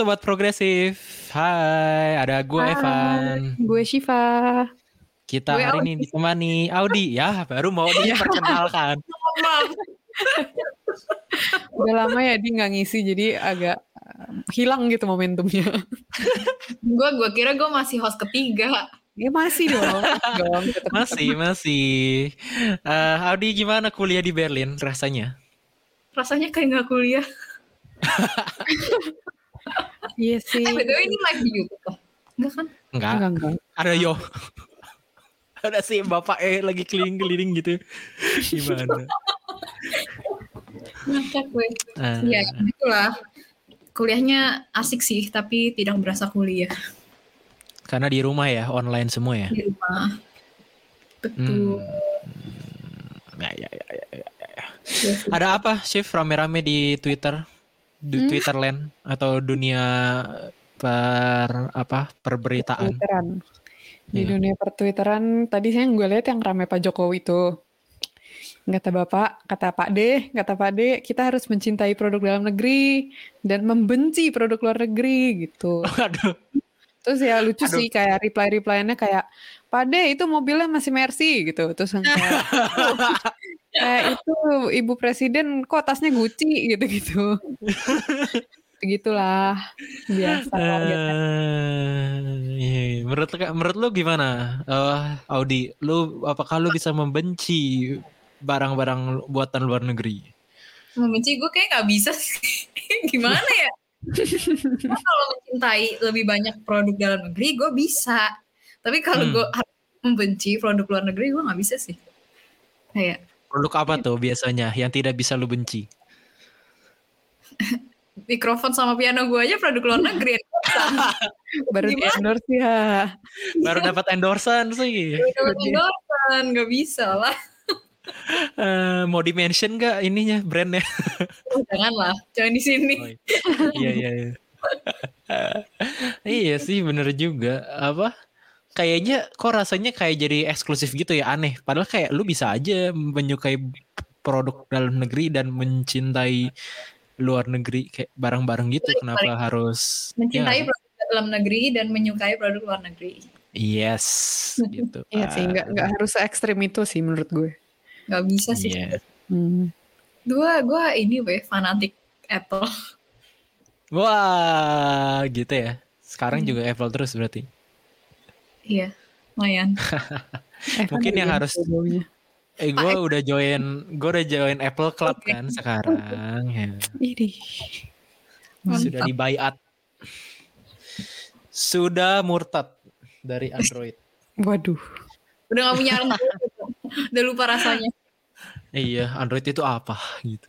Sobat progresif. Hai, ada gue Hai, Evan. Gue Shiva. Kita gue hari ini ditemani Audi ya, baru mau diperkenalkan. Udah lama ya dia nggak ngisi jadi agak uh, hilang gitu momentumnya. gue gue kira gue masih host ketiga Ya masih dong. dong masih, masih. Eh, Audi gimana kuliah di Berlin rasanya? rasanya kayak nggak kuliah Iya sih. eh btw ini live di YouTube? Enggak kan Enggak, Enggak, enggak. ada yo. ada sih bapak eh lagi keliling-keliling gitu. Gimana? ngacak gue Eh, ya gitulah kuliahnya asik sih tapi tidak berasa kuliah karena di rumah ya, online semua ya. di rumah betul Ya, ya, ya, ya, ya. Ya sih. Ada apa, Chef rame-rame di Twitter? Di Hmm? Twitterland atau dunia per apa perberitaan? Twitteran. Di Iya. dunia pertwitteran tadi saya gue lihat yang rame Pak Jokowi itu. Kata Bapak, kata Pak D, kata Pak D, kita harus mencintai produk dalam negeri dan membenci produk luar negeri gitu. Aduh, Terus ya lucu Aduh. sih kayak reply-reply-nya kayak Pak D itu mobilnya masih Mercy gitu. Terus kayak "Eh, itu Ibu Presiden kok tasnya Gucci gitu-gitu. Begitulah biasa. iya. menurut menurut lu gimana, Eh, Audi? Lu apakah lu bisa membenci barang-barang buatan luar negeri? membenci gue kayak nggak bisa sih gimana ya kalau mencintai lebih banyak produk dalam negeri gue bisa tapi kalau Hmm. gue harus membenci produk luar negeri gue nggak bisa sih kayak Produk apa tuh biasanya yang tidak bisa lu benci? mikrofon sama piano gue aja produk luar negeri Baru di endorse ya. Baru dapat endorsan sih. Kalau endorsean nggak bisa lah Eh, mau di mention gak ininya brandnya? jangan lah jangan di sini Oh, iya iya iya. iya sih bener juga apa kayaknya kok rasanya kayak jadi eksklusif gitu ya aneh. Padahal kayak lu bisa aja menyukai produk dalam negeri dan mencintai luar negeri kayak barang-barang gitu. Kenapa harus mencintai Ya, produk dalam negeri dan menyukai produk luar negeri. Yes gitu. Iya sih, nggak nggak harus se ekstrim itu sih menurut gue. nggak bisa sih. Iya. Hmm. gue gue ini weh fanatik Apple. Wah gitu ya. Sekarang Hmm. juga Apple terus berarti iya lumayan. Mungkin yang harus- eh gue udah join gue udah join Apple Club Oke. kan sekarang ya. Ini. sudah dibayat. Sudah murtad dari Android. Waduh. udah gak punya Android udah lupa rasanya. Iya Android itu apa gitu.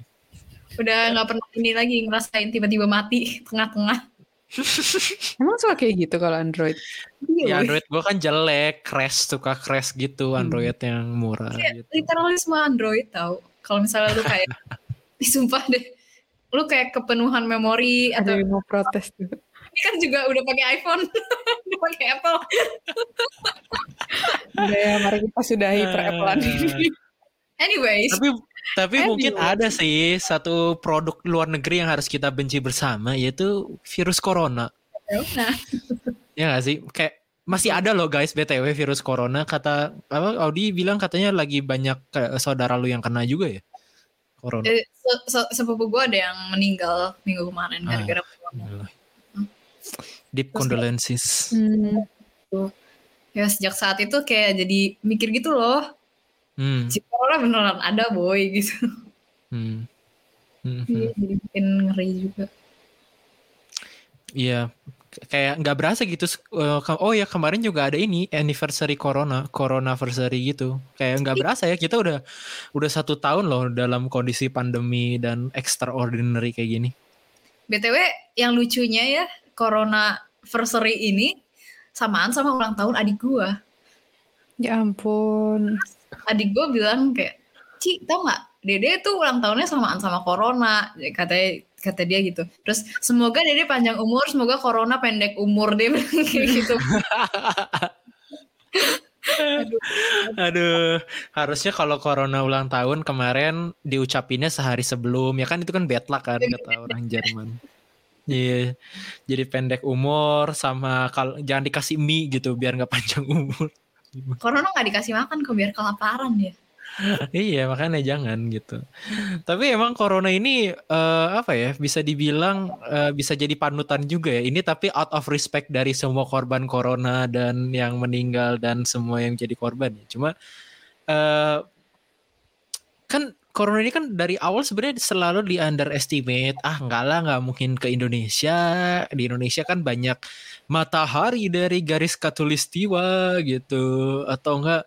Udah nggak pernah ini lagi ngerasain tiba-tiba mati tengah-tengah Emang suka kayak gitu kalau Android? ya Iya, Android gue kan jelek crash suka crash gitu Hmm. Android yang murah Kayak gitu literally semua Android tau kalau misalnya lu kayak Ih, sumpah deh lu kayak kepenuhan memori Ada atau yang mau protes tuh. ini kan juga udah pakai iPhone udah pakai Apple Udah ya, mari kita sudahi per Applean ini. anyways tapi tapi Anyway. mungkin ada sih satu produk luar negeri yang harus kita benci bersama yaitu virus corona nah ya gak sih kayak masih ada loh guys btw virus corona kata apa Audi bilang katanya lagi banyak saudara lu yang kena juga ya corona eh, se- se- sepupu gue ada yang meninggal minggu kemarin Ah. gara-gara Deep condolences. Hmm. ya sejak saat itu kayak jadi mikir gitu loh Hmm. si corona beneran ada boy gitu hmm. Hmm, hmm. Iya, jadi bikin ngeri juga Iya, kayak nggak berasa gitu. Eh, Oh ya kemarin juga ada ini anniversary corona, corona anniversary gitu. Kayak nggak berasa ya kita udah udah satu tahun loh dalam kondisi pandemi dan extraordinary kayak gini. btw yang lucunya ya corona anniversary ini samaan sama ulang tahun adik gua Ya ampun. Adik gue bilang kayak Ci tau nggak Dede tuh ulang tahunnya samaan sama corona katanya kata dia gitu terus semoga Dede panjang umur semoga corona pendek umur dia bilang gitu Aduh. Aduh, harusnya kalau corona ulang tahun kemarin diucapinnya sehari sebelum ya kan itu kan bad luck kan kata orang Jerman. Iya, jadi pendek umur sama kalau jangan dikasih mie gitu biar nggak panjang umur. Corona nggak dikasih makan kok biar kelaparan dia. iya makanya jangan gitu. Tapi emang corona ini eh, apa ya bisa dibilang eh, bisa jadi panutan juga ya. Ini tapi out of respect dari semua korban corona dan yang meninggal dan semua yang jadi korban. ya. Cuma eh, kan corona ini kan dari awal sebenarnya selalu di underestimate. Ah enggak lah nggak mungkin ke Indonesia. Di Indonesia kan banyak matahari dari garis katulistiwa gitu atau enggak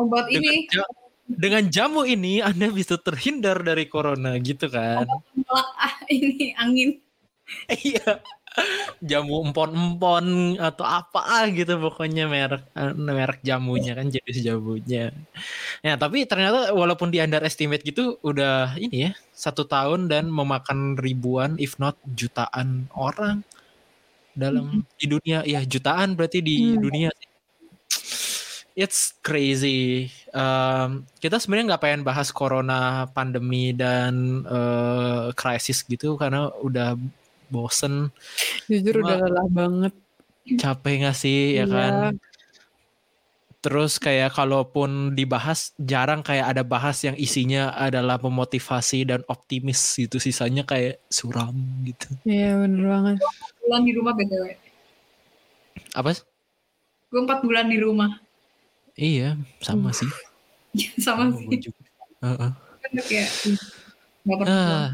Obat dengan, ini ja- dengan jamu ini Anda bisa terhindar dari corona gitu kan. melak ah ini angin. Iya. Jamu empon-empon atau apa gitu pokoknya merek eh, merek jamunya kan jenis jamunya. Ya, tapi ternyata walaupun di underestimate gitu udah ini ya, satu tahun dan memakan ribuan if not jutaan orang dalam di dunia ya jutaan berarti di Hmm. dunia it's crazy. Um, kita sebenarnya nggak pengen bahas corona, pandemi dan eh, krisis gitu karena udah bosen, Jujur Cuma- udah lelah banget. capek nggak sih ya Iya. kan? Terus kayak kalaupun dibahas jarang kayak ada bahas yang isinya adalah memotivasi dan optimis gitu. Sisanya kayak suram gitu. Iya bener banget. Bulan di rumah btw. Apa? Gue empat bulan di rumah Iya, sama sih. sama Sama sih. juga. Kayak nggak pernah pulang.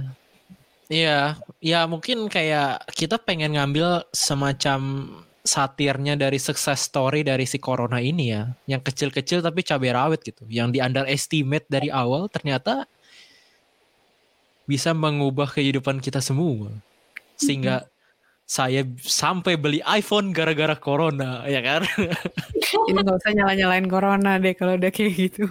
Iya, ya mungkin kayak kita pengen ngambil semacam satirnya dari success story dari si corona ini ya, yang kecil-kecil tapi cabai rawit gitu, yang di underestimate dari awal ternyata bisa mengubah kehidupan kita semua, sehingga saya sampai beli iPhone gara-gara corona, ya kan? Ini gak usah nyala-nyalain corona deh kalau udah kayak gitu.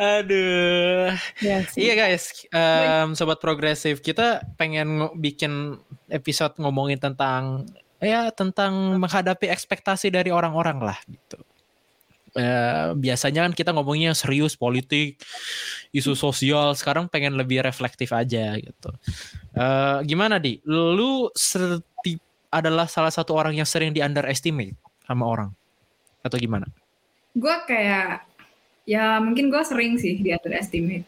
Aduh. Ya sih. Iya guys, em, sobat progresif, kita pengen bikin episode ngomongin tentang ya tentang menghadapi ekspektasi dari orang-orang lah gitu. Eh, biasanya kan kita ngomongnya serius politik, isu sosial. Sekarang pengen lebih reflektif aja gitu. Eh, gimana di? Lu serti- adalah salah satu orang yang sering di underestimate sama orang atau gimana? gue kayak ya mungkin gue sering sih di underestimate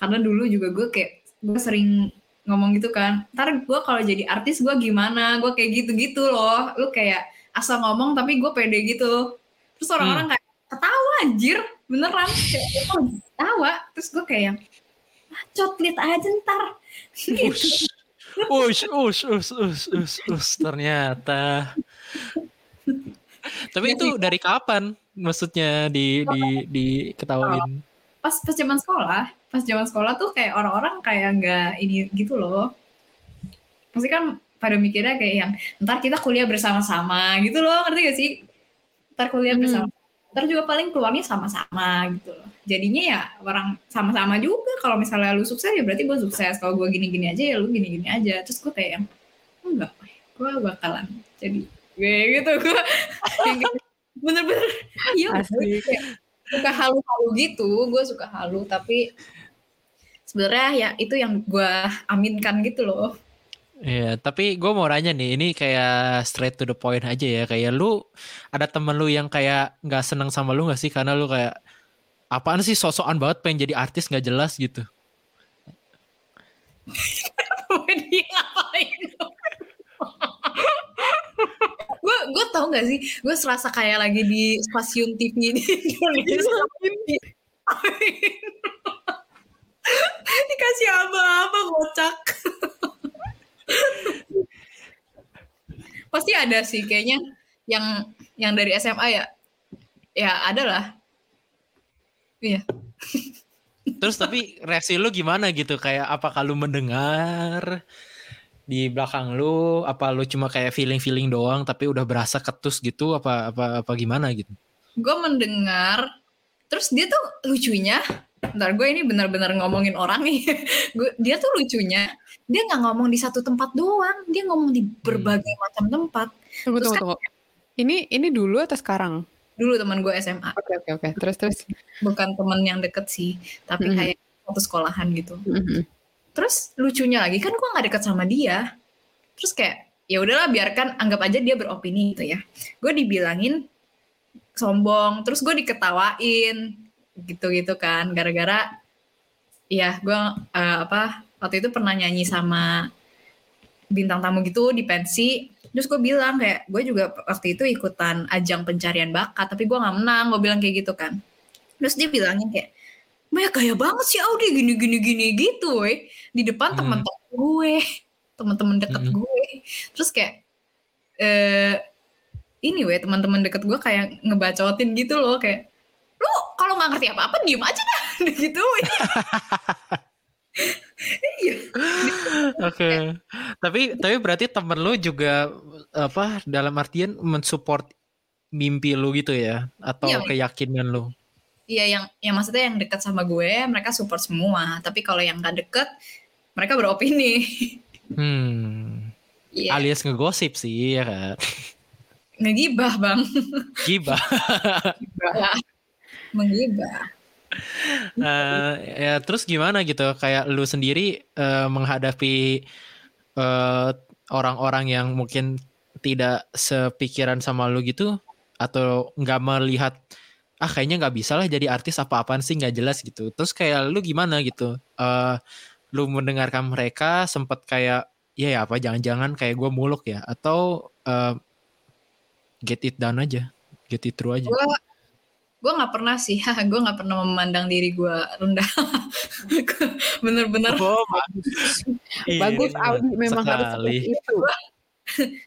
karena dulu juga gue kayak gue sering ngomong gitu kan ntar gue kalau jadi artis gue gimana gue kayak gitu-gitu loh lu kayak asal ngomong tapi gue pede gitu terus orang-orang kayak ketawa anjir. Beneran. Kayak oh, ketawa. Terus gue kayak ah, cotlit aja ntar. Gitu. Ush, ush, ush, ush, ush, ush, ternyata. Tapi itu dari kapan? Maksudnya di di diketawain? pas pas zaman sekolah. Pas zaman sekolah tuh kayak orang-orang kayak nggak ini gitu loh. Pasti kan pada mikirnya kayak yang ntar kita kuliah bersama-sama. Gitu loh. Ngerti gak sih? Ntar kuliah Hmm. bersama ntar juga paling keluarnya sama-sama gitu loh. Jadinya ya orang sama-sama juga. Kalau misalnya lu sukses ya berarti gue sukses. Kalau gue gini-gini aja ya lu gini-gini aja. Terus gue kayak yang enggak gue bakalan jadi gue gitu. Gue bener-bener iya suka halu-halu gitu. Gue suka halu tapi sebenarnya ya itu yang gue aminkan gitu loh Iya, tapi gue mau nanya nih, ini kayak straight to the point aja ya. Kayak lu ada temen lu yang kayak nggak seneng sama lu nggak sih? Karena lu kayak apaan sih sosokan banget pengen jadi artis nggak jelas gitu. gue gue tau gak sih gue serasa kayak lagi di stasiun TV di Indonesia dikasih apa-apa kocak pasti ada sih kayaknya yang yang dari SMA ya ya ada lah iya Terus tapi reaksi lu gimana gitu? Kayak apakah lu mendengar di belakang lu? Apa lu cuma kayak feeling-feeling doang tapi udah berasa ketus gitu? Apa apa apa gimana gitu? gue mendengar terus dia tuh lucunya ntar gue ini benar-benar ngomongin orang nih gue dia tuh lucunya dia nggak ngomong di satu tempat doang dia ngomong di berbagai macam tempat Tunggu, Terus tunggu, tunggu. Ini ini dulu atau sekarang? dulu teman gue SMA Oke, oke, oke. Terus, terus. bukan teman yang deket sih tapi Mhm. kayak satu sekolahan gitu Mhm. terus lucunya lagi kan gue nggak deket sama dia terus kayak ya udahlah biarkan anggap aja dia beropini gitu ya gue dibilangin sombong terus gue diketawain gitu-gitu kan. Gara-gara ya gue uh, apa waktu itu pernah nyanyi sama bintang tamu gitu di pensi. Terus gue bilang kayak gue juga waktu itu ikutan ajang pencarian bakat tapi gue nggak menang gue bilang kayak gitu kan. Terus dia bilangin kayak Maya kaya banget sih Audi gini gini gini gitu weh. Di depan Hmm. teman-teman gue teman-teman deket Hmm. gue. Terus kayak eh ini weh teman-teman deket gue kayak ngebacotin gitu loh kayak lu kalau nggak ngerti apa-apa diem aja dah gitu iya Oke. Tapi tapi berarti temen lu juga apa dalam artian mensupport mimpi lu gitu ya atau Iya. keyakinan lu. Iya yang yang maksudnya yang dekat sama gue mereka support semua tapi kalau yang gak deket mereka beropini Hmm. Iya Alias ngegosip sih ya kan. ngegibah bang Gibah. Menggibah. Eh, ya terus gimana gitu? Kayak lu sendiri eh, menghadapi eh, orang-orang yang mungkin tidak sepikiran sama lu gitu? Atau nggak melihat ah kayaknya nggak bisa lah jadi artis apa-apaan sih nggak jelas gitu. Terus kayak lu gimana gitu? Eh lu mendengarkan mereka sempet kayak ya ya apa jangan-jangan kayak gue muluk ya? Atau eh, get it done aja get it through aja. Gue gue nggak pernah sih gue nggak pernah memandang diri gue rendah. Bener-bener. Oh, bagus. Bagus Iya, Audi memang harus sekali. seperti itu.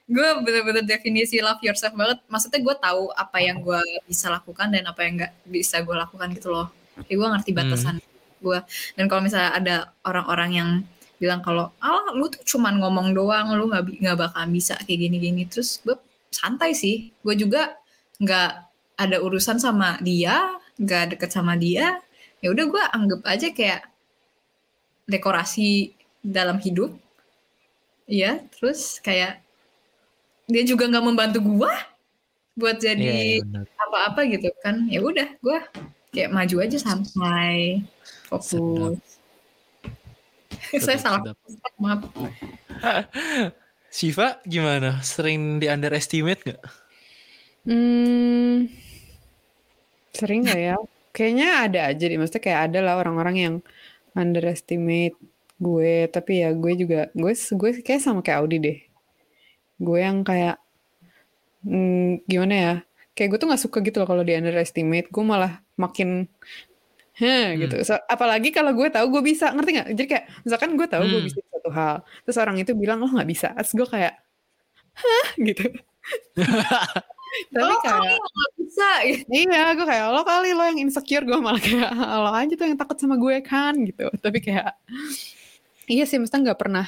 gue bener-bener definisi love yourself banget. Maksudnya gue tahu apa yang gue bisa lakukan dan apa yang nggak bisa gue lakukan gitu loh. Jadi gue ngerti batasan gue dan kalau misalnya ada orang-orang yang bilang kalau ah lu tuh cuman ngomong doang lu nggak nggak bakal bisa kayak gini-gini. Terus gue santai sih. Gue juga nggak ada urusan sama dia nggak deket sama dia ya udah gue anggap aja kayak dekorasi dalam hidup Iya, terus kayak dia juga nggak membantu gua buat Iya, jadi iya, benar. apa-apa gitu kan. Ya udah, gua kayak maju aja santai, fokus. Saya salah, sedap. maaf. Siva gimana? Sering di underestimate gak? Hmm, sering gak ya? Kayaknya ada aja deh. Maksudnya kayak ada lah orang-orang yang underestimate gue. Tapi ya gue juga, gue gue kayak sama kayak Audi deh. Gue yang kayak, hmm, gimana ya? Kayak gue tuh gak suka gitu loh kalau di underestimate. Gue malah makin, heh gitu. So, apalagi kalau gue tahu gue bisa, ngerti gak? Jadi kayak, misalkan gue tahu gue Hmm. bisa satu hal. Terus orang itu bilang, lo gak bisa. Terus gue kayak, hah gitu. Tapi Oh, kayak, kali nggak bisa. gitu. Iya, gue kayak lo kali lo yang insecure, gue malah kayak lo aja tuh yang takut sama gue kan gitu. Tapi kayak iya sih, mesti nggak pernah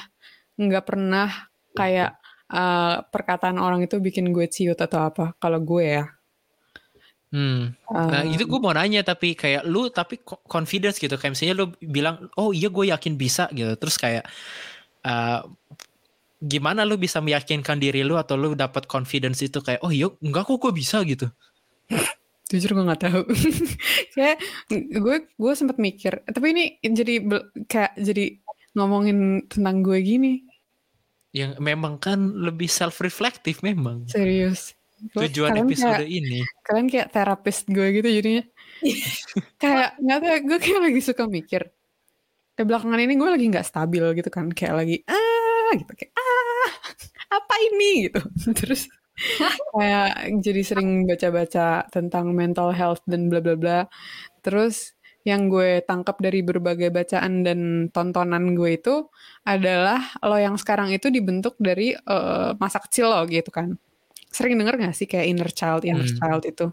nggak pernah kayak eh, perkataan orang itu bikin gue ciut atau apa. Kalau gue ya, Hmm. Nah eh, itu gue mau nanya tapi kayak lu tapi co- confidence gitu kayak misalnya lu bilang oh iya gue yakin bisa gitu terus kayak eh, gimana lu bisa meyakinkan diri lu atau lu dapat confidence itu kayak oh iya enggak kok gue bisa gitu. Jujur gue nggak tahu. kayak gue gue sempat mikir, tapi ini jadi kayak jadi ngomongin tentang gue gini, yang memang kan lebih self reflective memang. Serius. Gue- tujuan kalian episode kayak- ini. kalian kayak terapis gue gitu jadinya. Kayak nggak tahu gue kayak lagi suka mikir. Kayak belakangan ini gue lagi nggak stabil gitu kan kayak lagi ah gitu kayak ah apa ini gitu. Terus kayak jadi sering baca-baca tentang mental health dan bla bla bla. Terus yang gue tangkap dari berbagai bacaan dan tontonan gue itu adalah lo yang sekarang itu dibentuk dari eh, masa kecil lo gitu kan. Sering denger gak sih kayak inner child inner Hmm. child itu?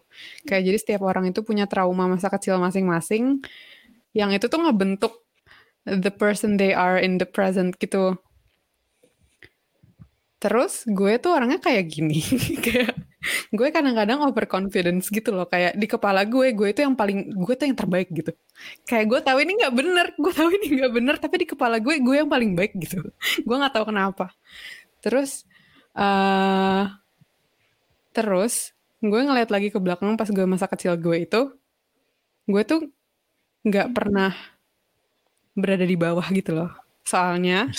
Kayak jadi setiap orang itu punya trauma masa kecil masing-masing yang itu tuh ngebentuk the person they are in the present gitu terus gue tuh orangnya kayak gini kayak gue kadang-kadang overconfidence gitu loh kayak di kepala gue gue itu yang paling gue tuh yang terbaik gitu. Kayak gue tahu ini nggak bener gue tahu ini nggak bener tapi di kepala gue gue yang paling baik gitu. Gue nggak tahu kenapa. Terus eh terus gue ngeliat lagi ke belakang pas gue masa kecil gue itu gue tuh nggak pernah berada di bawah gitu loh. Soalnya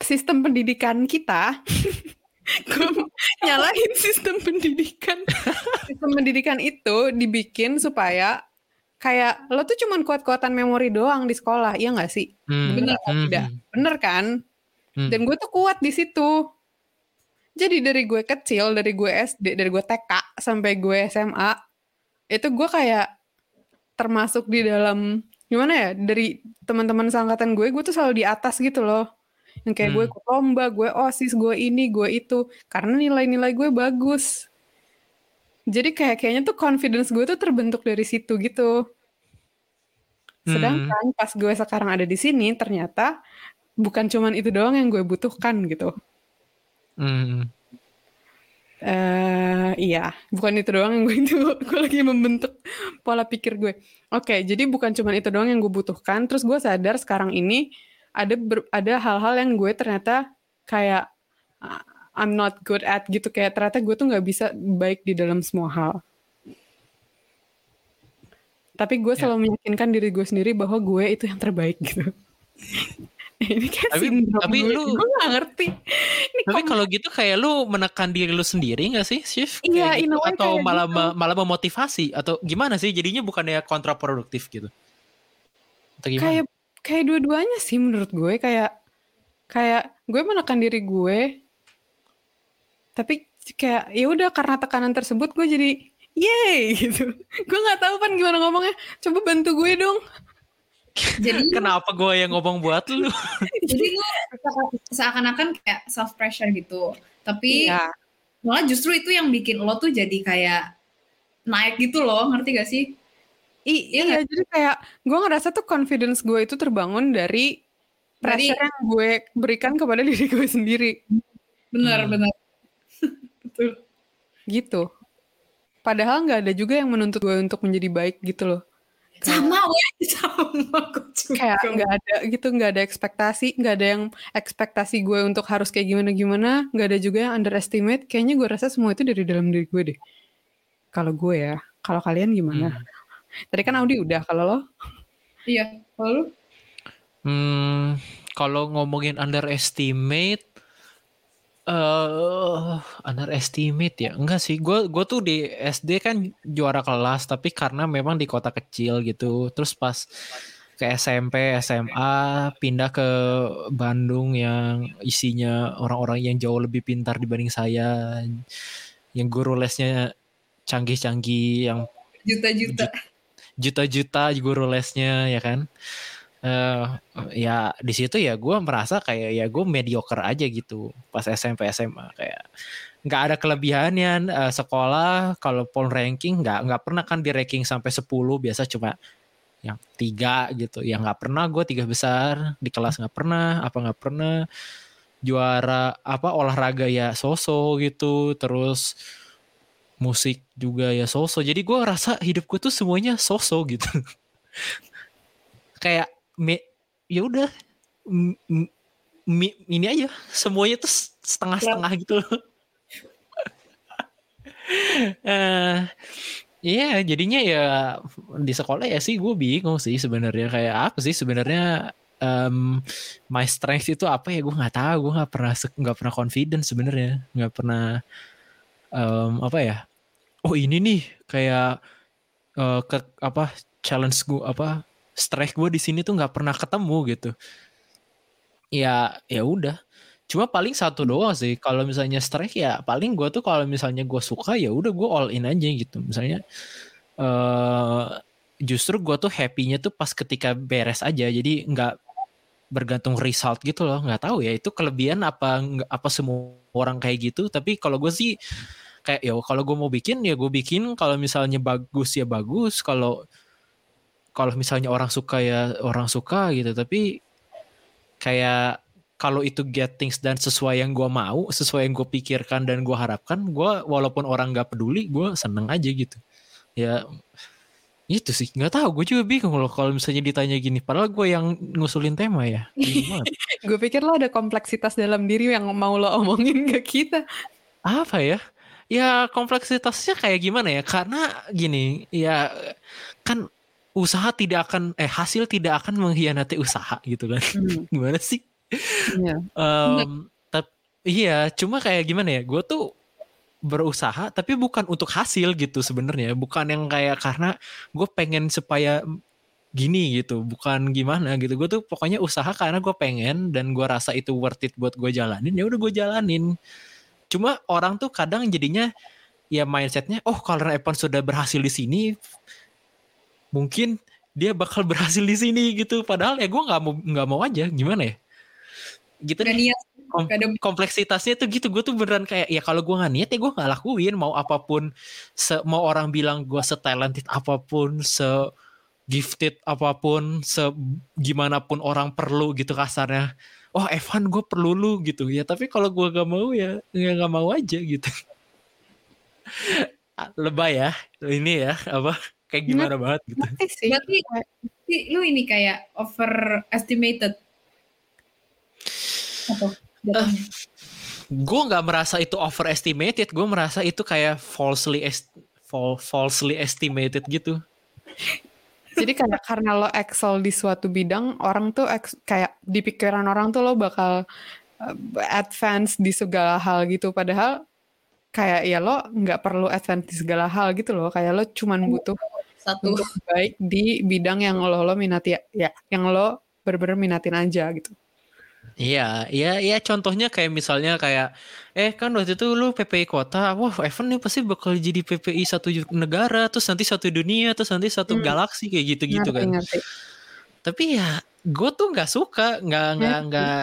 sistem pendidikan kita gue nyalahin sistem pendidikan. Sistem pendidikan itu dibikin supaya kayak lo tuh cuman kuat-kuatan memori doang di sekolah iya nggak sih? Hmm, bener hmm, tidak? hmm, bener kan? Hmm. dan gue tuh kuat di situ. Jadi dari gue kecil dari gue SD dari gue TK sampai gue SMA itu gue kayak termasuk di dalam gimana ya dari teman-teman seangkatan gue gue tuh selalu di atas gitu loh yang kayak gue Hmm. ikut lomba gue osis gue ini gue itu karena nilai-nilai gue bagus jadi kayak kayaknya tuh confidence gue tuh terbentuk dari situ gitu Hmm. sedangkan pas gue sekarang ada di sini ternyata bukan cuman itu doang yang gue butuhkan gitu Hmm. eh iya, bukan itu doang yang gue itu gue lagi membentuk pola pikir gue. Oke, jadi bukan cuma itu doang yang gue butuhkan. Terus gue sadar sekarang ini ada ber- ada hal-hal yang gue ternyata kayak uh, I'm not good at gitu kayak ternyata gue tuh nggak bisa baik di dalam semua hal. Tapi gue Ya. selalu meyakinkan diri gue sendiri bahwa gue itu yang terbaik gitu. Ini kayak Tapi- sindrom tapi gue. lu- gue gak ngerti. Ini Tapi kalau gitu kayak lu menekan diri lu sendiri gak sih, Shift? Iya, gitu? Atau malah gitu. malah memotivasi atau gimana sih? Jadinya bukannya kontraproduktif gitu? Atau gimana? kayak kayak dua-duanya sih menurut gue kayak kayak gue menekan diri gue tapi kayak ya udah karena tekanan tersebut gue jadi yay gitu gue nggak tahu pan gimana ngomongnya coba bantu gue dong Jadi Kenapa gue yang ngomong buat lu? jadi lu seakan-akan kayak self pressure gitu. Tapi iya malah justru itu yang bikin lo tuh jadi kayak naik gitu loh, ngerti gak sih? I- Iya iya jadi kayak gue ngerasa tuh confidence gue itu terbangun dari pressure yang gue berikan kepada diri gue sendiri Bener, Hmm. bener. Betul. gitu padahal nggak ada juga yang menuntut gue untuk menjadi baik gitu loh Sama, weh. Sama kayak nggak ada gitu nggak ada ekspektasi nggak ada yang ekspektasi gue untuk harus kayak gimana gimana nggak ada juga yang underestimate kayaknya gue rasa semua itu dari dalam diri gue deh kalau gue ya kalau kalian gimana Hmm. Tadi kan Audi udah kalau lo Iya, lalu Hmm, kalau ngomongin underestimate, eh underestimate ya, enggak sih. Gue gue tuh di SD kan juara kelas, tapi karena memang di kota kecil gitu. Terus pas ke SMP, SMA, pindah ke Bandung yang isinya orang-orang yang jauh lebih pintar dibanding saya, yang guru lesnya canggih-canggih, yang juta-juta. Juta-juta guru lesnya ya kan? Eh ya di situ ya gue merasa kayak ya gue mediocre aja gitu pas SMP SMA kayak nggak ada kelebihannya eh, sekolah kalau pon ranking nggak nggak pernah kan di ranking sampai 10 biasa cuma yang tiga gitu. Ya nggak pernah gue tiga besar di kelas nggak pernah apa nggak pernah. Juara apa olahraga ya sosok gitu terus musik juga ya sosok jadi gue rasa hidupku tuh semuanya sosok gitu. Kayak me, ya udah ini aja. Semuanya tuh setengah-setengah gitu loh. Eh Iya, jadinya ya di sekolah ya sih gue bingung sih sebenarnya. Kayak apa sih sebenarnya em, my strength itu apa ya? Gue nggak tahu gue nggak pernah nggak pernah confident sebenarnya. Nggak pernah em, apa ya? Oh ini nih kayak eh, ke apa challenge gue apa strike gue di sini tuh nggak pernah ketemu gitu. Ya ya udah. Cuma paling satu doang sih. Kalau misalnya strike ya paling gue tuh kalau misalnya gue suka ya udah gue all in aja gitu. Misalnya eh justru gue tuh happy-nya tuh pas ketika beres aja. Jadi nggak bergantung result gitu loh. Nggak tahu ya itu kelebihan apa apa semua orang kayak gitu. Tapi kalau gue sih kayak ya kalau gue mau bikin ya gue bikin. Kalau misalnya bagus ya bagus. Kalau kalau misalnya orang suka ya orang suka gitu. Tapi kayak kalau itu get things dan sesuai yang gue mau sesuai yang gue pikirkan dan gue harapkan gue walaupun orang nggak peduli gue seneng aja gitu. Ya itu sih nggak tahu gue juga bingung loh kalau misalnya ditanya gini padahal gue yang ngusulin tema ya. Gue pikir lo ada kompleksitas dalam diri yang mau lo omongin ke kita. Apa ya? Ya kompleksitasnya kayak gimana ya? Karena gini ya kan usaha tidak akan eh hasil tidak akan mengkhianati usaha gitu kan. Hmm, gimana sih? Iya. Em, tap- iya cuma kayak gimana ya? Gue tuh berusaha tapi bukan untuk hasil gitu sebenarnya. Bukan yang kayak karena gue pengen supaya gini gitu bukan gimana gitu. Gue tuh pokoknya usaha karena gue pengen dan gue rasa itu worth it buat gue jalanin ya udah gue jalanin. Cuma orang tuh kadang jadinya ya mindsetnya oh kalau Evan sudah berhasil di sini mungkin dia bakal berhasil di sini gitu. Padahal ya gue nggak mau nggak mau aja gimana ya? Gitu deh. niat, Kom- kompleksitasnya tuh gitu gue tuh beneran kayak ya kalau gue nggak niat ya gue nggak lakuin mau apa pun se mau orang bilang gue setalented apa pun se gifted apa pun se gimana pun orang perlu gitu kasarnya oh Evan gue perlu lu gitu ya tapi kalau gue gak mau ya ya nggak mau aja gitu Ah, lebay ya ini ya apa kayak gimana banget gitu sih. Berarti Tapi lu ini kayak overestimated. Apa? Gue nggak merasa itu overestimated gue merasa itu kayak falsely est- fal- falsely estimated gitu Jadi kayak karena lo excel di suatu bidang, orang tuh ex- kayak di pikiran orang tuh lo bakal uh, advance di segala hal gitu. Padahal kayak ya lo nggak perlu advance di segala hal gitu loh. Kayak lo cuman butuh Satu. untuk baik di bidang yang lo lo minati ya, yang lo bener-bener minatin aja gitu. Iya, iya, iya. Contohnya kayak misalnya kayak, eh kan waktu itu lu PPI kota, wah Evan nih pasti bakal jadi PPI satu negara, terus nanti satu dunia, terus nanti satu Hmm. galaksi kayak gitu-gitu kan. ngerti. Tapi ya, gue tuh nggak suka, nggak nggak nggak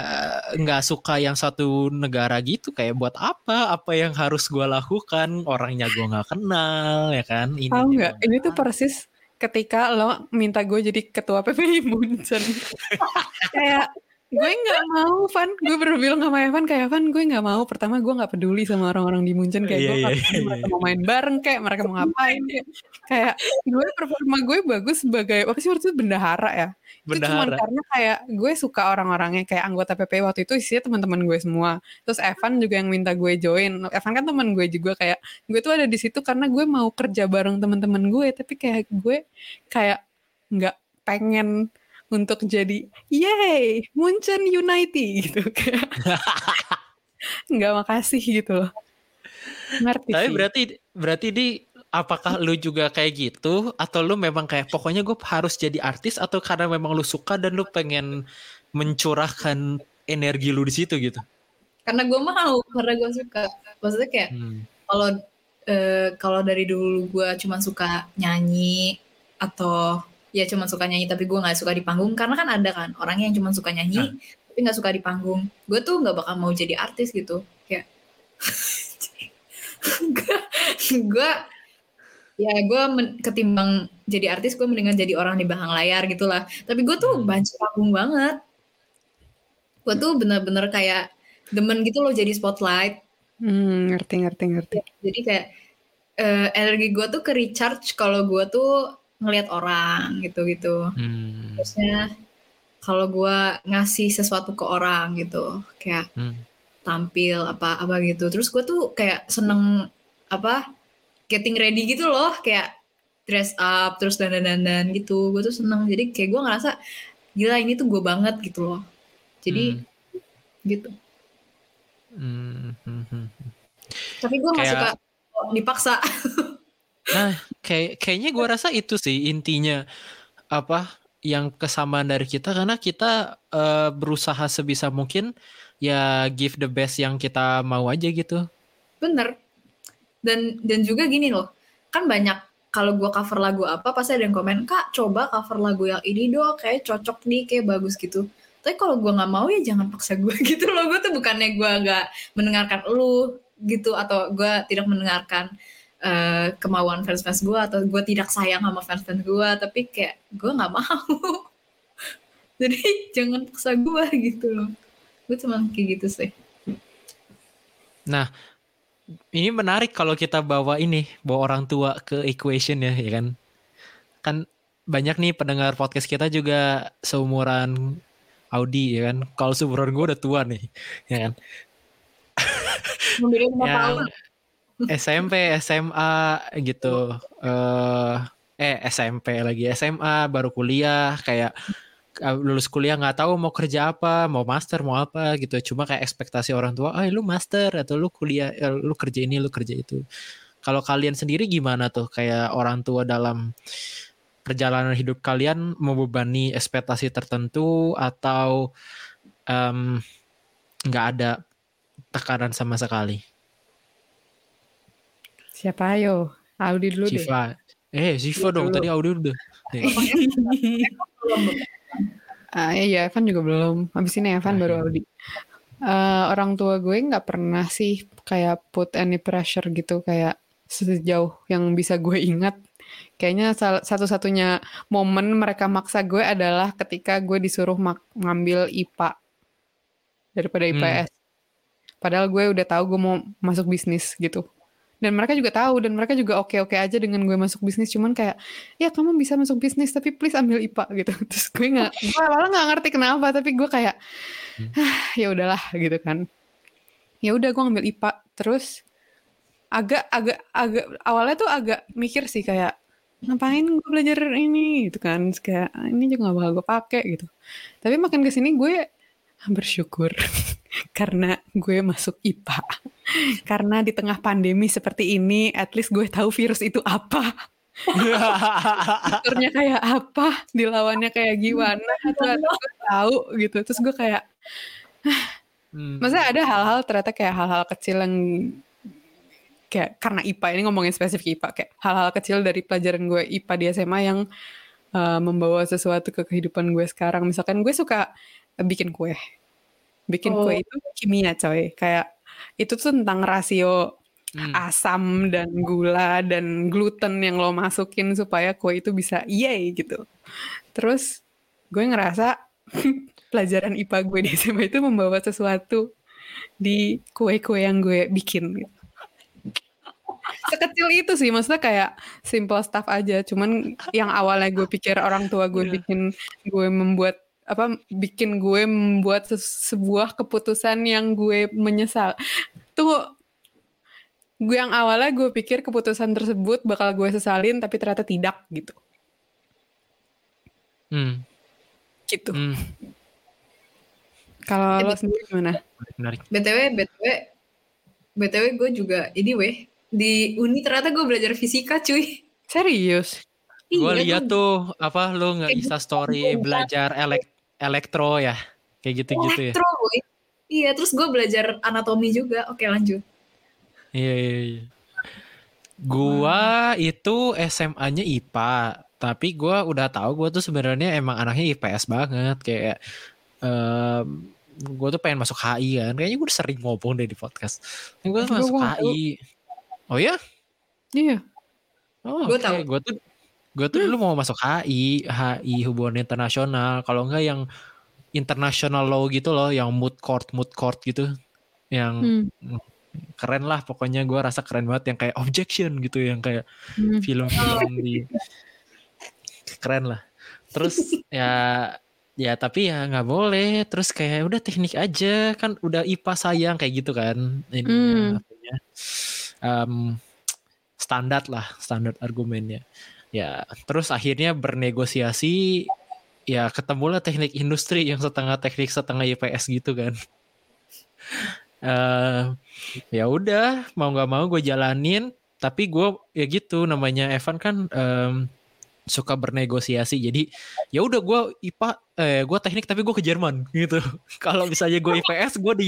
nggak suka yang satu negara gitu. Kayak buat apa? Apa yang harus gue lakukan? Orangnya gue nggak kenal, ya kan? Ini Tahu nggak? Ini tuh persis ketika lo minta gue jadi ketua PPI Munchen. kayak gue nggak mau, Van. Gue baru bilang sama Evan kayak Van, gue nggak mau. Pertama gue nggak peduli sama orang-orang di Munchen kayak Iya, gue nggak iya, peduli iya. mereka mau main bareng kayak mereka mau ngapain kayak kayak gue performa gue bagus sebagai apa sih waktu itu bendahara ya. Itu cuma Bendahara. karena kayak gue suka orang-orangnya kayak anggota PPI waktu itu isinya teman-teman gue semua. Terus Evan juga yang minta gue join. Evan kan teman gue juga kayak gue tuh ada di situ karena gue mau kerja bareng teman-teman gue tapi kayak gue kayak nggak pengen untuk jadi yay Munchen United gitu kayak nggak makasih gitu loh ngerti Tapi sih berarti berarti di apakah lu juga kayak gitu atau lu memang kayak pokoknya gue harus jadi artis atau karena memang lu suka dan lu pengen mencurahkan energi lu di situ gitu? Karena gue mau, karena gue suka. Maksudnya kayak Hmm. kalau eh, kalau dari dulu gue cuma suka nyanyi atau ya cuma suka nyanyi tapi gue nggak suka di panggung. Karena kan ada kan orang yang cuma suka nyanyi tapi nggak suka di panggung. Gue tuh nggak bakal mau jadi artis gitu. Kayak gue ya gue ketimbang jadi artis gue mendingan jadi orang di belakang layar gitulah tapi gue tuh Hmm. banci panggung banget. Gue tuh bener-bener kayak demen gitu loh jadi spotlight. Hmm, ngerti ngerti ngerti. Jadi kayak eh, energi gue tuh ke recharge kalau gue tuh ngelihat orang gitu-gitu Hmm. terusnya kalau gue ngasih sesuatu ke orang gitu kayak Hmm. tampil apa apa gitu terus gue tuh kayak seneng apa getting ready gitu loh kayak dress up terus dandan dandan gitu gue tuh seneng jadi kayak gue ngerasa gila ini tuh gue banget gitu loh jadi gitu Hmm. Hmm. Hmm. tapi gue nggak Kayak- suka dipaksa Nah, kayak kayaknya gue rasa itu sih intinya apa yang kesamaan dari kita karena kita eh, berusaha sebisa mungkin ya give the best yang kita mau aja gitu. Bener. Dan dan juga gini loh, kan banyak kalau gua cover lagu apa pasti ada yang komen, kak coba cover lagu yang ini dong, kayak cocok nih, kayak bagus gitu. Tapi kalau gua nggak mau ya jangan paksa gue gitu loh. Gue tuh bukannya gua nggak mendengarkan lu gitu atau gua tidak mendengarkan eh, kemauan fans-fans gua atau gua tidak sayang sama fans-fans gua, tapi kayak gua nggak mau. Jadi jangan paksa gua gitu loh. Gue cuma kayak gitu sih. Nah, ini menarik kalau kita bawa ini, bawa orang tua ke equation ya, ya kan? Kan banyak nih pendengar podcast kita juga seumuran Audi ya kan. Kalau seumuran gue udah tua nih, ya kan? Membeda lima tahun. SMP, SMA gitu. eh eh SMP lagi. SMA baru kuliah kayak uh, lulus kuliah nggak tahu mau kerja apa mau master mau apa gitu. Cuma kayak ekspektasi orang tua ah lu master atau lu kuliah eh, lu kerja ini lu kerja itu. Kalau kalian sendiri gimana tuh? Kayak orang tua dalam perjalanan hidup kalian membebani ekspektasi tertentu atau nggak ada tekanan sama sekali Siapa ayo? Audi dulu deh. Siva eh Siva dong dulu. tadi Audi udah. Ah, iya, Evan juga belum. Habis ini Evan baru. Audi. Eh, orang tua gue nggak pernah sih kayak put any pressure gitu kayak sejauh yang bisa gue ingat. Kayaknya satu-satunya momen mereka maksa gue adalah ketika gue disuruh ngambil IPA daripada Hmm. IPS. Padahal gue udah tahu gue mau masuk bisnis gitu. Dan mereka juga tahu dan mereka juga oke-oke aja dengan gue masuk bisnis. Cuman kayak, ya kamu bisa masuk bisnis tapi please ambil IPA gitu. Terus gue nggak, gue awalnya nggak ngerti kenapa tapi gue kayak, "Hah, ya udahlah gitu kan. Ya udah gue ngambil IPA. Terus agak agak agak awalnya tuh agak mikir sih kayak ngapain gue belajar ini gitu kan Terus kayak "Ah, ini juga gak bakal gue pakai gitu tapi makin ke sini gue bersyukur karena gue masuk IPA karena di tengah pandemi seperti ini at least gue tahu virus itu apa dokternya kayak apa dilawannya kayak gimana atau gue tahu gitu terus gue kayak Hmm. Maksudnya ada hal-hal ternyata kayak hal-hal kecil yang kayak karena IPA ini ngomongin spesifik IPA kayak hal-hal kecil dari pelajaran gue IPA di SMA yang uh, membawa sesuatu ke kehidupan gue sekarang. Misalkan gue suka bikin kue. Bikin Oh. kue itu kimia coy. Kayak itu tuh tentang rasio Hmm. asam dan gula dan gluten yang lo masukin supaya kue itu bisa yay gitu. Terus gue ngerasa pelajaran IPA gue di SMA itu membawa sesuatu di kue-kue yang gue bikin. Gitu. Sekecil itu sih, maksudnya kayak simple stuff aja. Cuman yang awalnya gue pikir orang tua gue Iya. bikin gue membuat apa bikin gue membuat se- sebuah keputusan yang gue menyesal. Tuh gue yang awalnya gue pikir keputusan tersebut bakal gue sesalin tapi ternyata tidak gitu. Hmm. Gitu. Hmm. Kalau Eh, lo sendiri gimana? Menarik. BTW, BTW, BTW gue juga ini weh di uni ternyata gue belajar fisika cuy. Serius? Gue Iya, lihat tuh apa lu nggak Kayak Insta story belajar elek elektro ya, kayak gitu-gitu ya. elektro boy. Iya, terus gue belajar anatomi juga. Oke lanjut. Iya iya. iya. Gua itu SMA-nya IPA, tapi gua udah tahu gua tuh sebenarnya emang anaknya IPS banget kayak em gue tuh pengen masuk HI kan. Kayaknya gue udah sering ngomong deh di podcast. Gue masuk gua tahu. HI. Oh ya? Iya. Oh, Gua oke. tahu. Gue tuh gue tuh dulu mau masuk HI, HI hubungan internasional. Kalau enggak yang international law gitu loh, yang moot court, moot court gitu. Yang Hmm. keren lah pokoknya gue rasa keren banget yang kayak objection gitu yang kayak Hmm. film-film di keren lah terus ya ya tapi ya nggak boleh terus kayak udah teknik aja kan udah IPA sayang kayak gitu kan ini Hmm. em, standar lah standar argumennya ya terus akhirnya bernegosiasi ya ketemulah teknik industri yang setengah teknik setengah IPS gitu kan. Eh ya udah mau nggak mau gue jalanin. Tapi gue ya gitu namanya Evan kan em, suka bernegosiasi. Jadi ya udah gue IPA eh gue teknik tapi gue ke Jerman gitu. Kalau misalnya gue IPS gue di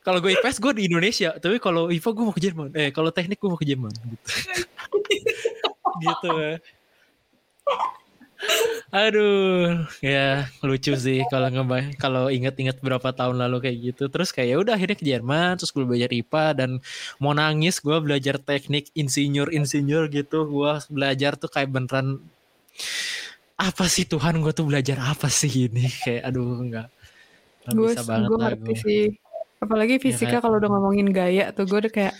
kalau gue IPS gue di Indonesia. Tapi kalau IPA gue mau ke Jerman. Eh kalau teknik gue mau ke Jerman gitu gitu Aduh, ya lucu sih kalau ngebay kalau inget-inget berapa tahun lalu kayak gitu. Terus kayak ya udah akhirnya ke Jerman, terus gue belajar IPA dan mau nangis gue belajar teknik insinyur insinyur gitu. Gue belajar tuh kayak beneran apa sih Tuhan gue tuh belajar apa sih ini kayak aduh enggak nggak Gue bisa banget gue ngerti sih. Apalagi fisika kan? kalau udah ngomongin gaya tuh gue udah kayak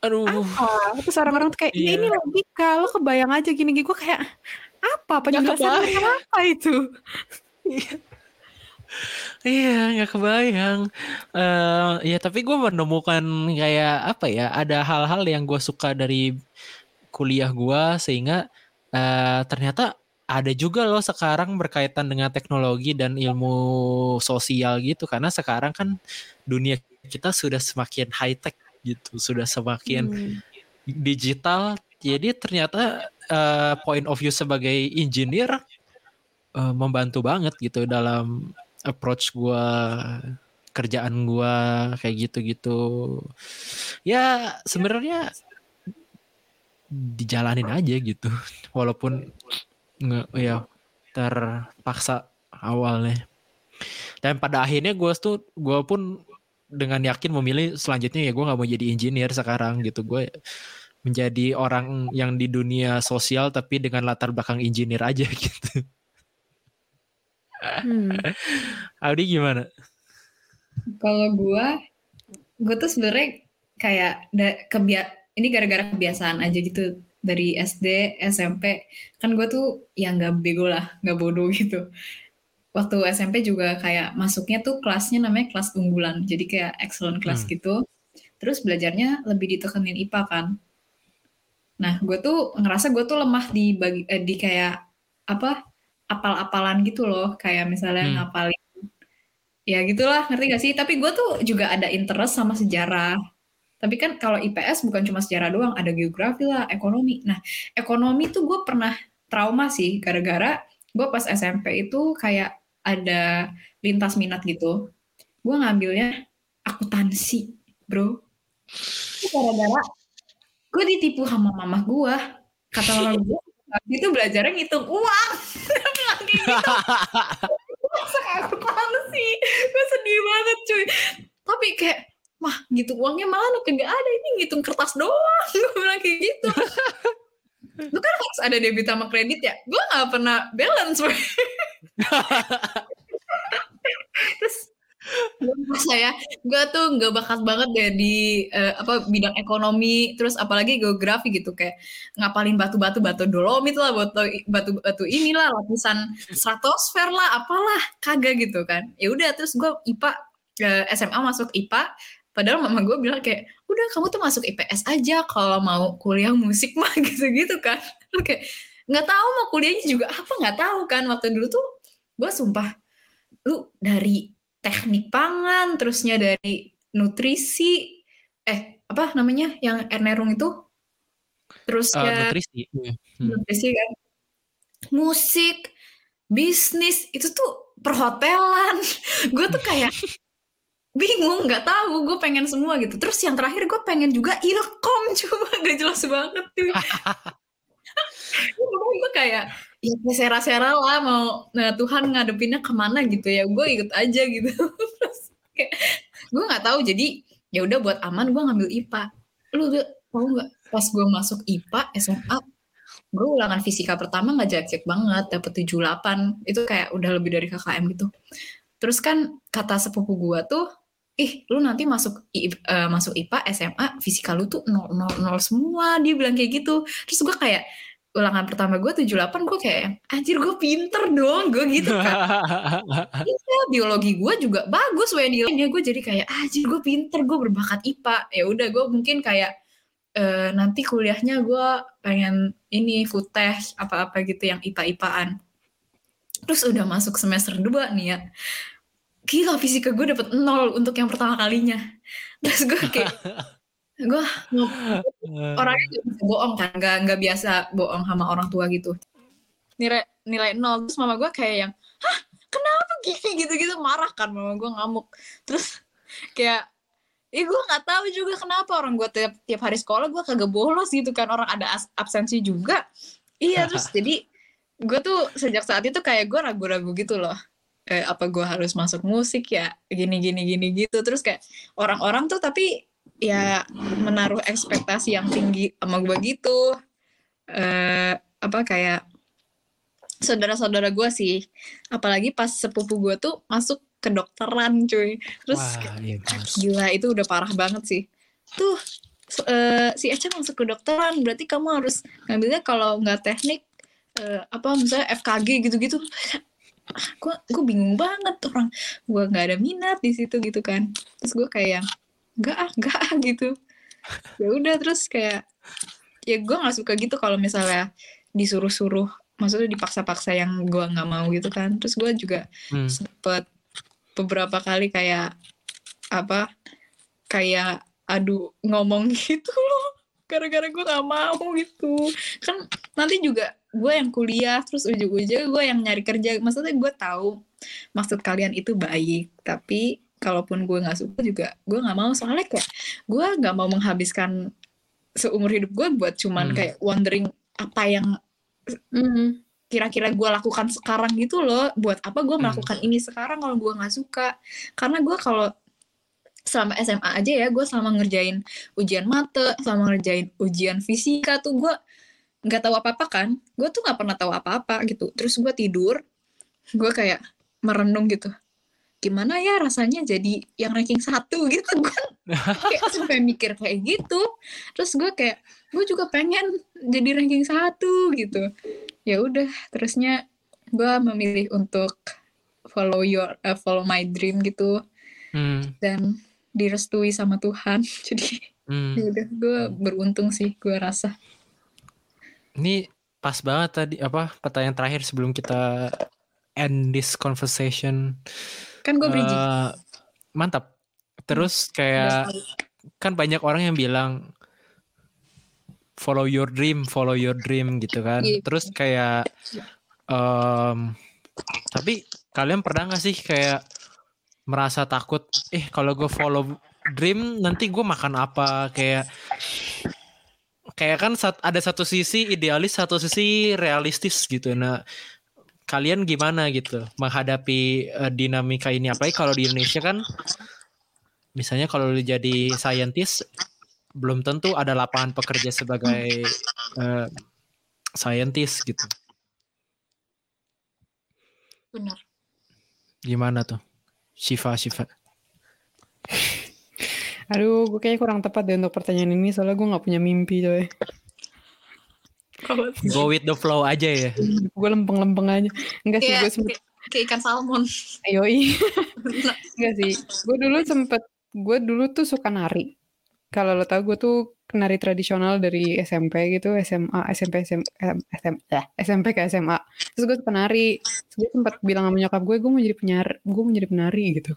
Aduh, ah terus orang-orang tuh kayak ya Iya. ini logika lo kebayang aja gini-gini. Gue kayak apa penjelasan apa itu? Iya, nggak kebayang. eh ya tapi gue menemukan kayak apa ya? Ada hal-hal yang gue suka dari kuliah gue sehingga eh, ternyata ada juga loh sekarang berkaitan dengan teknologi dan ilmu sosial gitu. Karena sekarang kan dunia kita sudah semakin high tech gitu sudah semakin Hmm. digital. Jadi ternyata eh, point of view sebagai engineer eh, membantu banget gitu dalam approach gua kerjaan gua kayak gitu-gitu. Ya sebenarnya dijalanin aja gitu walaupun nge ya terpaksa awalnya. Dan pada akhirnya gue tuh gue pun dengan yakin memilih selanjutnya ya gue nggak mau jadi engineer sekarang gitu gue menjadi orang yang di dunia sosial tapi dengan latar belakang engineer aja gitu Hmm. Audi gimana Kalau gua, gua tuh sebenarnya kayak da, kebia ini gara-gara kebiasaan aja gitu dari SD, SMP. Kan gua tuh yang nggak bego lah, nggak bodoh gitu. Waktu SMP juga kayak masuknya tuh kelasnya namanya kelas unggulan. Jadi kayak excellent class Hmm. gitu. Terus belajarnya lebih ditekenin IPA kan. Nah, gue tuh ngerasa gue tuh lemah di bagi, eh, di kayak apa apal-apalan gitu loh, kayak misalnya Hmm. ngapalin ya gitulah ngerti gak sih tapi gue tuh juga ada interest sama sejarah tapi kan kalau IPS bukan cuma sejarah doang ada geografi lah ekonomi nah ekonomi tuh gue pernah trauma sih gara-gara gue pas SMP itu kayak ada lintas minat gitu gue ngambilnya akuntansi bro. Gara-gara gue ditipu sama mama gue kata mama gue itu belajarnya ngitung uang. Gitu. Akuntansi? Gue sedih banget cuy. Tapi kayak mah gitu uangnya mana? Kagak ada. Ini ngitung kertas doang. Gue bilang kayak gitu. Lu kan harus ada debit sama kredit ya? Gue nggak pernah balance. Terus gue merasa ya gue tuh nggak bakat banget deh di eh, apa bidang ekonomi terus apalagi geografi gitu kayak ngapalin batu-batu batu dolomit lah batu batu batu inilah lapisan stratosfer lah apalah kagak gitu kan. Ya udah terus gue IPA eh, SMA masuk IPA padahal mama gue bilang kayak udah kamu tuh masuk IPS aja kalau mau kuliah musik mah gitu-gitu kan. Lu kayak nggak tahu mau kuliahnya juga apa nggak tahu kan. Waktu dulu tuh gue sumpah lu dari teknik pangan terusnya dari nutrisi eh apa namanya yang ernerung itu terus Eh, ya nutrisi Hmm. nutrisi kan. Musik bisnis itu tuh perhotelan. Gue tuh kayak bingung nggak tahu gue pengen semua gitu. Terus yang terakhir gue pengen juga ilkom coba gak jelas banget tuh gue kayak ya sera-sera lah mau nah, Tuhan ngadepinnya ke mana gitu ya? Gue ikut aja gitu. Terus kayak gue nggak tahu jadi ya udah buat aman gue ngambil IPA lu udah tahu nggak? Pas gue masuk IPA SMA gue ulangan fisika pertama nggak jelek-jelek banget dapet 78 itu kayak udah lebih dari KKM gitu. Terus kan kata sepupu gue tuh ih lu nanti masuk eh, masuk IPA SMA fisika lu tuh 0, 0, 0 semua. Dia bilang kayak gitu. Terus gue kayak ulangan pertama gue 78 gue kayak anjir gue pinter dong. Gue gitu kan. Iya, biologi gue juga bagus weh nilainya gue jadi kayak anjir gue pinter gue berbakat IPA ya udah gue mungkin kayak eh, nanti kuliahnya gue pengen ini food tech apa-apa gitu yang IPA-IPAan terus udah masuk semester 2 nih ya. Gila fisika gue dapet nol untuk yang pertama kalinya. Terus gue kayak gue orangnya gak bisa bohong kan nggak nggak biasa bohong sama orang tua gitu. Nilai nilai nol terus mama gue kayak yang hah? Kenapa gini gitu gitu marah kan mama gue ngamuk. Terus kayak Ih gue nggak tahu juga kenapa orang gue tiap tiap hari sekolah gue kagak bolos gitu kan orang ada as- absensi juga. Iya terus jadi gue tuh sejak saat itu kayak gue ragu-ragu gitu loh. Eh, apa gue harus masuk musik ya gini gini gini gitu. Terus kayak orang-orang tuh tapi ya menaruh ekspektasi yang tinggi sama gue gitu. Eh apa kayak saudara-saudara gue sih. Apalagi pas sepupu gue tuh masuk kedokteran cuy. Terus Wah, iya, gila itu udah parah banget sih. Tuh eh, si Eca masuk kedokteran berarti kamu harus ngambilnya kalau nggak teknik eh, apa misalnya FKG gitu-gitu. Gue gue bingung banget orang. Gue nggak ada minat di situ gitu kan. Terus gue kayak nggak ah nggak ah gitu. Ya udah terus kayak ya gue nggak suka gitu kalau misalnya disuruh-suruh. Maksudnya dipaksa-paksa yang gue nggak mau gitu kan. Terus gue juga Hmm. sempet beberapa kali kayak apa kayak adu ngomong gitu loh. Gara-gara gue nggak mau gitu. Kan nanti juga gue yang kuliah terus ujung-ujungnya gue yang nyari kerja. Maksudnya gue tahu maksud kalian itu baik tapi kalaupun gue nggak suka juga gue nggak mau soalnya kayak gue nggak mau menghabiskan seumur hidup gue buat cuman Hmm. kayak wondering apa yang Mm. kira-kira gue lakukan sekarang gitu loh buat apa gue Hmm. melakukan ini sekarang kalau gue nggak suka karena gue kalau selama SMA aja ya gue selama ngerjain ujian mate selama ngerjain ujian fisika tuh gue nggak tahu apa-apa kan gue tuh nggak pernah tahu apa-apa gitu terus gue tidur gue kayak merenung gitu gimana ya rasanya jadi yang ranking satu gitu gue kayak sampai mikir kayak gitu terus gue kayak gue juga pengen jadi ranking satu gitu ya udah terusnya gue memilih untuk follow your uh, follow my dream gitu Hmm. dan direstui sama Tuhan jadi Hmm. ya udah gue beruntung sih gue rasa Ini pas banget tadi apa pertanyaan terakhir sebelum kita end this conversation. Kan gue bridging Eh, mantap. Terus kayak kan banyak orang yang bilang follow your dream, follow your dream gitu kan. Iya. Terus kayak em, tapi kalian pernah gak sih kayak merasa takut eh kalau gue follow dream nanti gue makan apa kayak kayak kan ada satu sisi idealis satu sisi realistis gitu nah kalian gimana gitu menghadapi eh, dinamika ini? Apalagi kalau di Indonesia kan misalnya kalau lu jadi scientist belum tentu ada lapangan pekerja sebagai eh, scientist gitu. Benar. Gimana tuh Shiva Shiva? Aduh, gue kayaknya kurang tepat deh untuk pertanyaan ini soalnya gue nggak punya mimpi coy. Go with the flow aja ya Gue lempeng-lempeng aja. Enggak sih, kayak, gue sempet kayak, kayak ikan salmon Yoi. Enggak sih. Gue dulu sempet, gue dulu tuh suka nari. Kalau lo tau gue tuh nari tradisional dari SMP gitu, SMA, SMP, SM, SM, eh, SMP ke SMA. Terus gue suka nari. Terus gue sempet bilang sama nyokap gue, gue mau jadi penyiar, gue mau jadi penari gitu.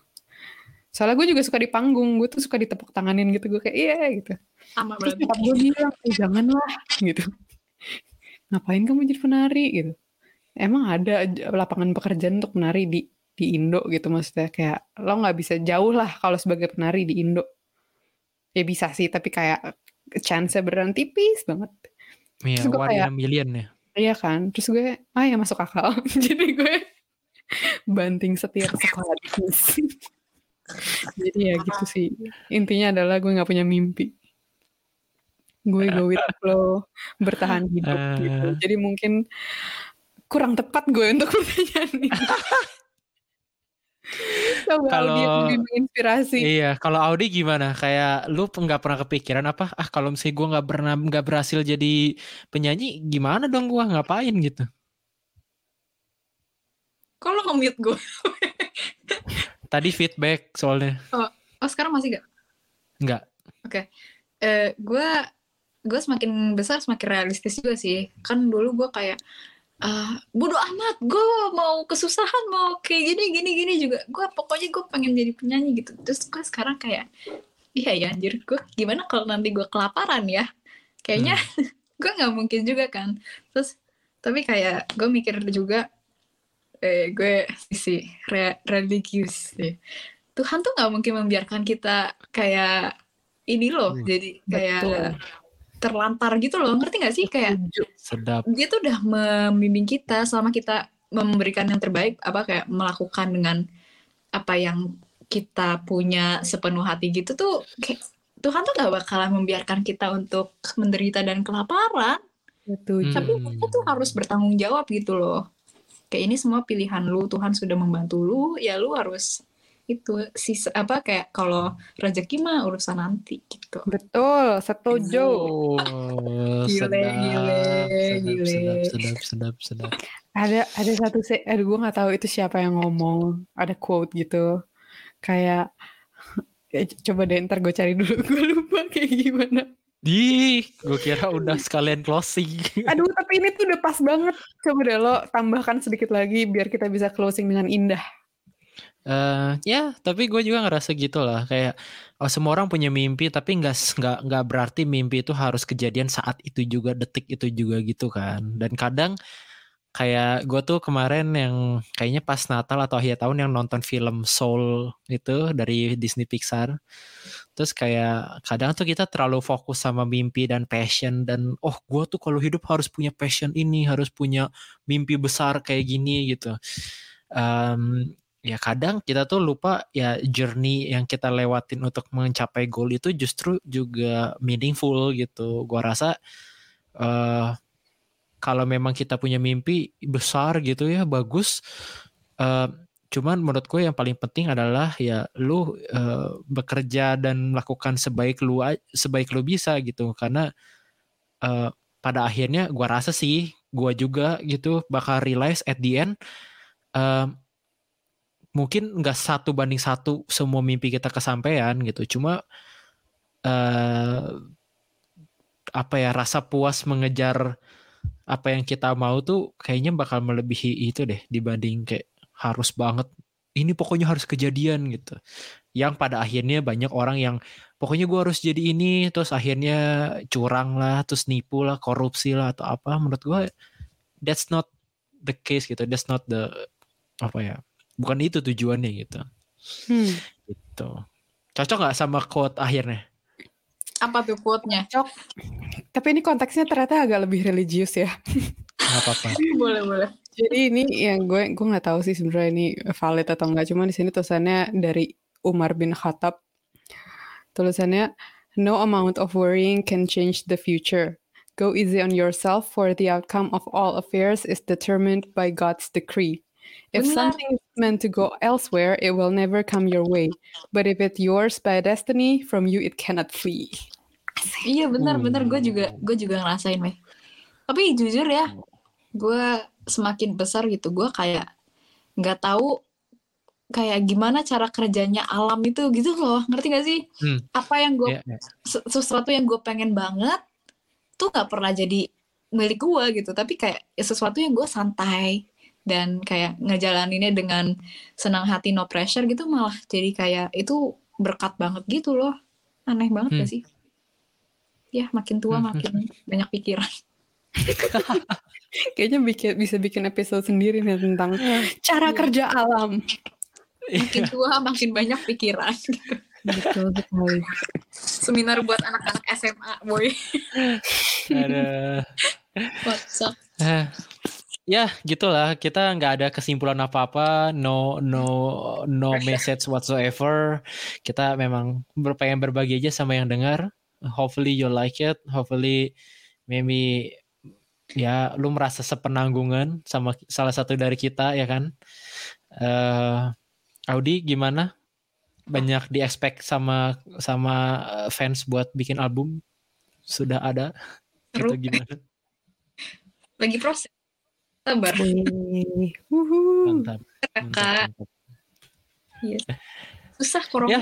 Soalnya gue juga suka di panggung, gue tuh suka ditepuk tanganin gitu, gue kayak iya gitu. sama Terus berarti nyokap gue bilang, eh, janganlah gitu. Ngapain kamu jadi penari gitu. Emang ada lapangan pekerjaan untuk menari di di Indo gitu maksudnya kayak lo nggak bisa jauh lah kalau sebagai penari di Indo. Ya bisa sih tapi kayak chance beneran tipis banget. Iya, Terus gue kayak- million ya. Iya kan? Terus gue, ah ya masuk akal. Jadi gue banting setir sekolah. Jadi ya gitu sih. Intinya adalah gue nggak punya mimpi. Gue go with the flow, bertahan hidup Eh. gitu. Jadi mungkin kurang tepat gue untuk pertanyaan ini. Coba Kalau- menginspirasi. Iya, kalau Audi gimana? Kayak lu nggak pernah kepikiran apa? Ah, kalau misalnya gue nggak pernah nggak berhasil jadi penyanyi, gimana dong gua ngapain gitu? kalau nge-mute gue Tadi feedback soalnya oh sekarang masih gak nggak. eh gue gue semakin besar semakin realistis juga sih. Kan dulu gue kayak ah bodoh amat gue mau kesusahan mau kayak gini gini gini juga. Gue pokoknya gue pengen jadi penyanyi gitu. Terus gue sekarang kayak iya ya anjir gue gimana kalau nanti gue kelaparan ya? Kayaknya gue nggak mungkin juga kan. Terus tapi kayak gue mikir juga eh gue sisi re- religius sih. Tuhan tuh nggak mungkin membiarkan kita kayak ini loh Hmm. jadi kayak Betul. Terlantar gitu loh ngerti nggak sih kayak. Sedap. dia tuh udah membimbing kita selama kita memberikan yang terbaik apa kayak melakukan dengan apa yang kita punya sepenuh hati gitu tuh kayak Tuhan tuh gak bakalan membiarkan kita untuk menderita dan kelaparan tapi Hmm. kita tuh harus bertanggung jawab gitu loh kayak ini semua pilihan lu Tuhan sudah membantu lu ya lu harus itu sisa apa kayak kalau rezeki mah urusan nanti gitu Betul, setuju. Oh, Gile, sedap, gile, sedap, gile. sedap, sedap, sedap, sedap. ada ada satu se aduh gue nggak tahu itu siapa yang ngomong ada quote gitu kayak eh, coba deh ntar gue cari dulu gue lupa kayak gimana Di, gue kira udah sekalian closing. Aduh, tapi ini tuh udah pas banget. Coba deh lo tambahkan sedikit lagi biar kita bisa closing dengan indah. Eh ya, tapi gue juga ngerasa gitu lah. Kayak oh, semua orang punya mimpi, tapi nggak nggak nggak berarti mimpi itu harus kejadian saat itu juga, detik itu juga gitu kan. Dan kadang kayak gue tuh kemarin yang kayaknya pas Natal atau akhir tahun yang nonton film Soul itu dari Disney Pixar. Terus kayak kadang tuh kita terlalu fokus sama mimpi dan passion dan oh gue tuh kalau hidup harus punya passion ini, harus punya mimpi besar kayak gini gitu. Em, ya kadang kita tuh lupa ya journey yang kita lewatin untuk mencapai goal itu justru juga meaningful gitu. Gua rasa eh kalau memang kita punya mimpi besar gitu ya bagus. eh cuman menurut gue yang paling penting adalah ya lu eh, bekerja dan melakukan sebaik lu sebaik lu bisa gitu karena eh, pada akhirnya gua rasa sih gua juga gitu bakal realize at the end eh, mungkin nggak satu banding satu semua mimpi kita kesampaian gitu. Cuma eh apa ya rasa puas mengejar apa yang kita mau tuh kayaknya bakal melebihi itu deh dibanding kayak harus banget ini pokoknya harus kejadian gitu. Yang pada akhirnya banyak orang yang pokoknya gua harus jadi ini terus akhirnya curang lah terus nipu lah korupsi lah atau apa. Menurut gua that's not the case gitu. That's not the apa ya bukan itu tujuannya gitu Hmm. gitu cocok nggak sama quote akhirnya Apa tuh quote-nya? Cok. Tapi ini konteksnya ternyata agak lebih religius ya. nggak apa-apa boleh, boleh. Jadi ini yang gue gue nggak tahu sih sebenarnya ini valid atau enggak. Cuma di sini tulisannya dari Umar bin Khattab. Tulisannya No amount of worrying can change the future. Go easy on yourself for the outcome of all affairs is determined by God's decree. If something is meant to go elsewhere, it will never come your way. But if it's yours by destiny, from you it cannot flee. Iya benar benar gue juga gue juga ngerasain meh. Tapi jujur ya, gue semakin besar gitu gue kayak nggak tahu kayak gimana cara kerjanya alam itu gitu loh ngerti gak sih? Hmm. Apa yang gue iya. se- sesuatu yang gue pengen banget tuh nggak pernah jadi milik gue gitu tapi kayak ya sesuatu yang gue santai dan kayak ngejalaninnya dengan senang hati no pressure gitu malah jadi kayak itu berkat banget gitu loh aneh banget Hmm. gak sih ya makin tua Hmm. makin banyak pikiran Kayaknya bikin, bisa bikin episode sendiri nih tentang cara Iya. kerja alam. makin tua makin banyak pikiran Betul sekali. seminar buat anak-anak SMA boy Ada What's up? Ya gitulah. Kita nggak ada kesimpulan apa-apa. No no no message whatsoever. Kita memang ber- pengen berbagi aja sama yang dengar. Hopefully you like it. Hopefully maybe ya lu merasa sepenanggungan sama salah satu dari kita ya kan? Eh Audi gimana? Banyak di expect sama sama eh, fans buat bikin album? Sudah ada? Seru. atau gimana? Lagi proses sabar mantap kakak mantap, mantap. susah corona Ya,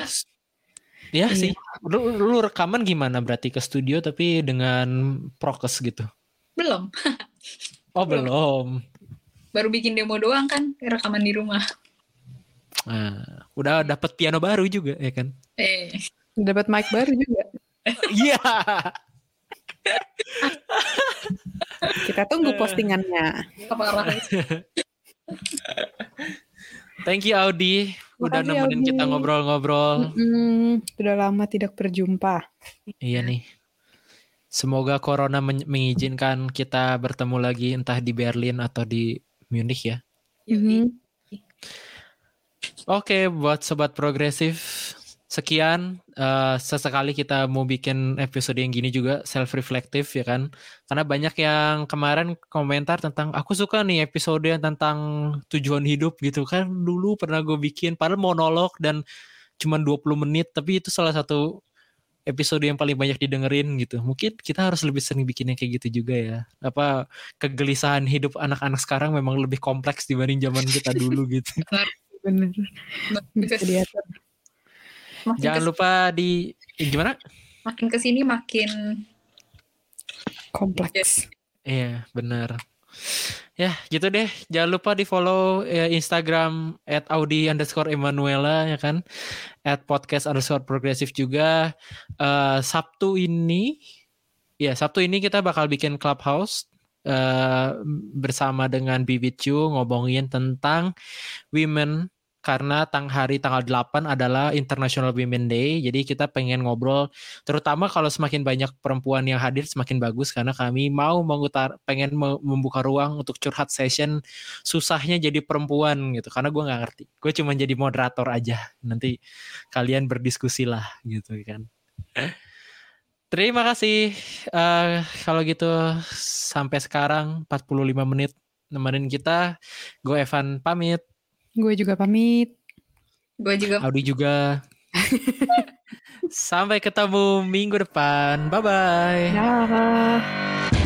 ya Iya. sih. Lu, lu rekaman gimana berarti ke studio tapi dengan prokes gitu? belum Oh Belum. belum. baru bikin demo doang kan rekaman di rumah Nah, udah dapet piano baru juga ya kan? eh Dapat mic baru juga. Iya. Kita tunggu postingannya. Thank you Audi udah Makasih, nemenin Audi. kita ngobrol-ngobrol. Mm, sudah lama tidak berjumpa. Iya nih. Semoga corona men- mengizinkan kita bertemu lagi entah di Berlin atau di Munich ya. Mhm. Oke, buat sobat progresif, sekian. Eh, sesekali kita mau bikin episode yang gini juga self reflective ya kan. Karena banyak yang kemarin komentar tentang aku suka nih episode yang tentang tujuan hidup gitu kan. Dulu pernah gue bikin padahal monolog dan cuman 20 menit tapi itu salah satu episode yang paling banyak didengerin gitu. Mungkin kita harus lebih sering bikin yang kayak gitu juga ya. Apa kegelisahan hidup anak-anak sekarang memang lebih kompleks dibanding zaman kita dulu gitu. Bener. Bisa diatur. Makin Jangan lupa di eh, gimana? makin ke sini makin Kompleks. Iya, bener. Ya, gitu deh. Jangan lupa di follow ya, Instagram at Audi underscore Emanuela ya kan. At podcast underscore progresif juga. Eh, Sabtu ini, ya Sabtu ini kita bakal bikin clubhouse eh, bersama dengan Bibicu ngomongin tentang women karena tang hari tanggal 8 adalah International Women Day. Jadi kita pengen ngobrol terutama kalau semakin banyak perempuan yang hadir semakin bagus karena kami mau mengutar pengen me- membuka ruang untuk curhat session susahnya jadi perempuan gitu karena gue nggak ngerti. Gue cuma jadi moderator aja. Nanti kalian berdiskusi lah gitu kan. Terima kasih. Eh, kalau gitu sampai sekarang 45 menit nemenin kita. Gue Evan pamit. Gue juga pamit. Gue juga Audi juga. Sampai ketemu minggu depan. Bye bye. Dah.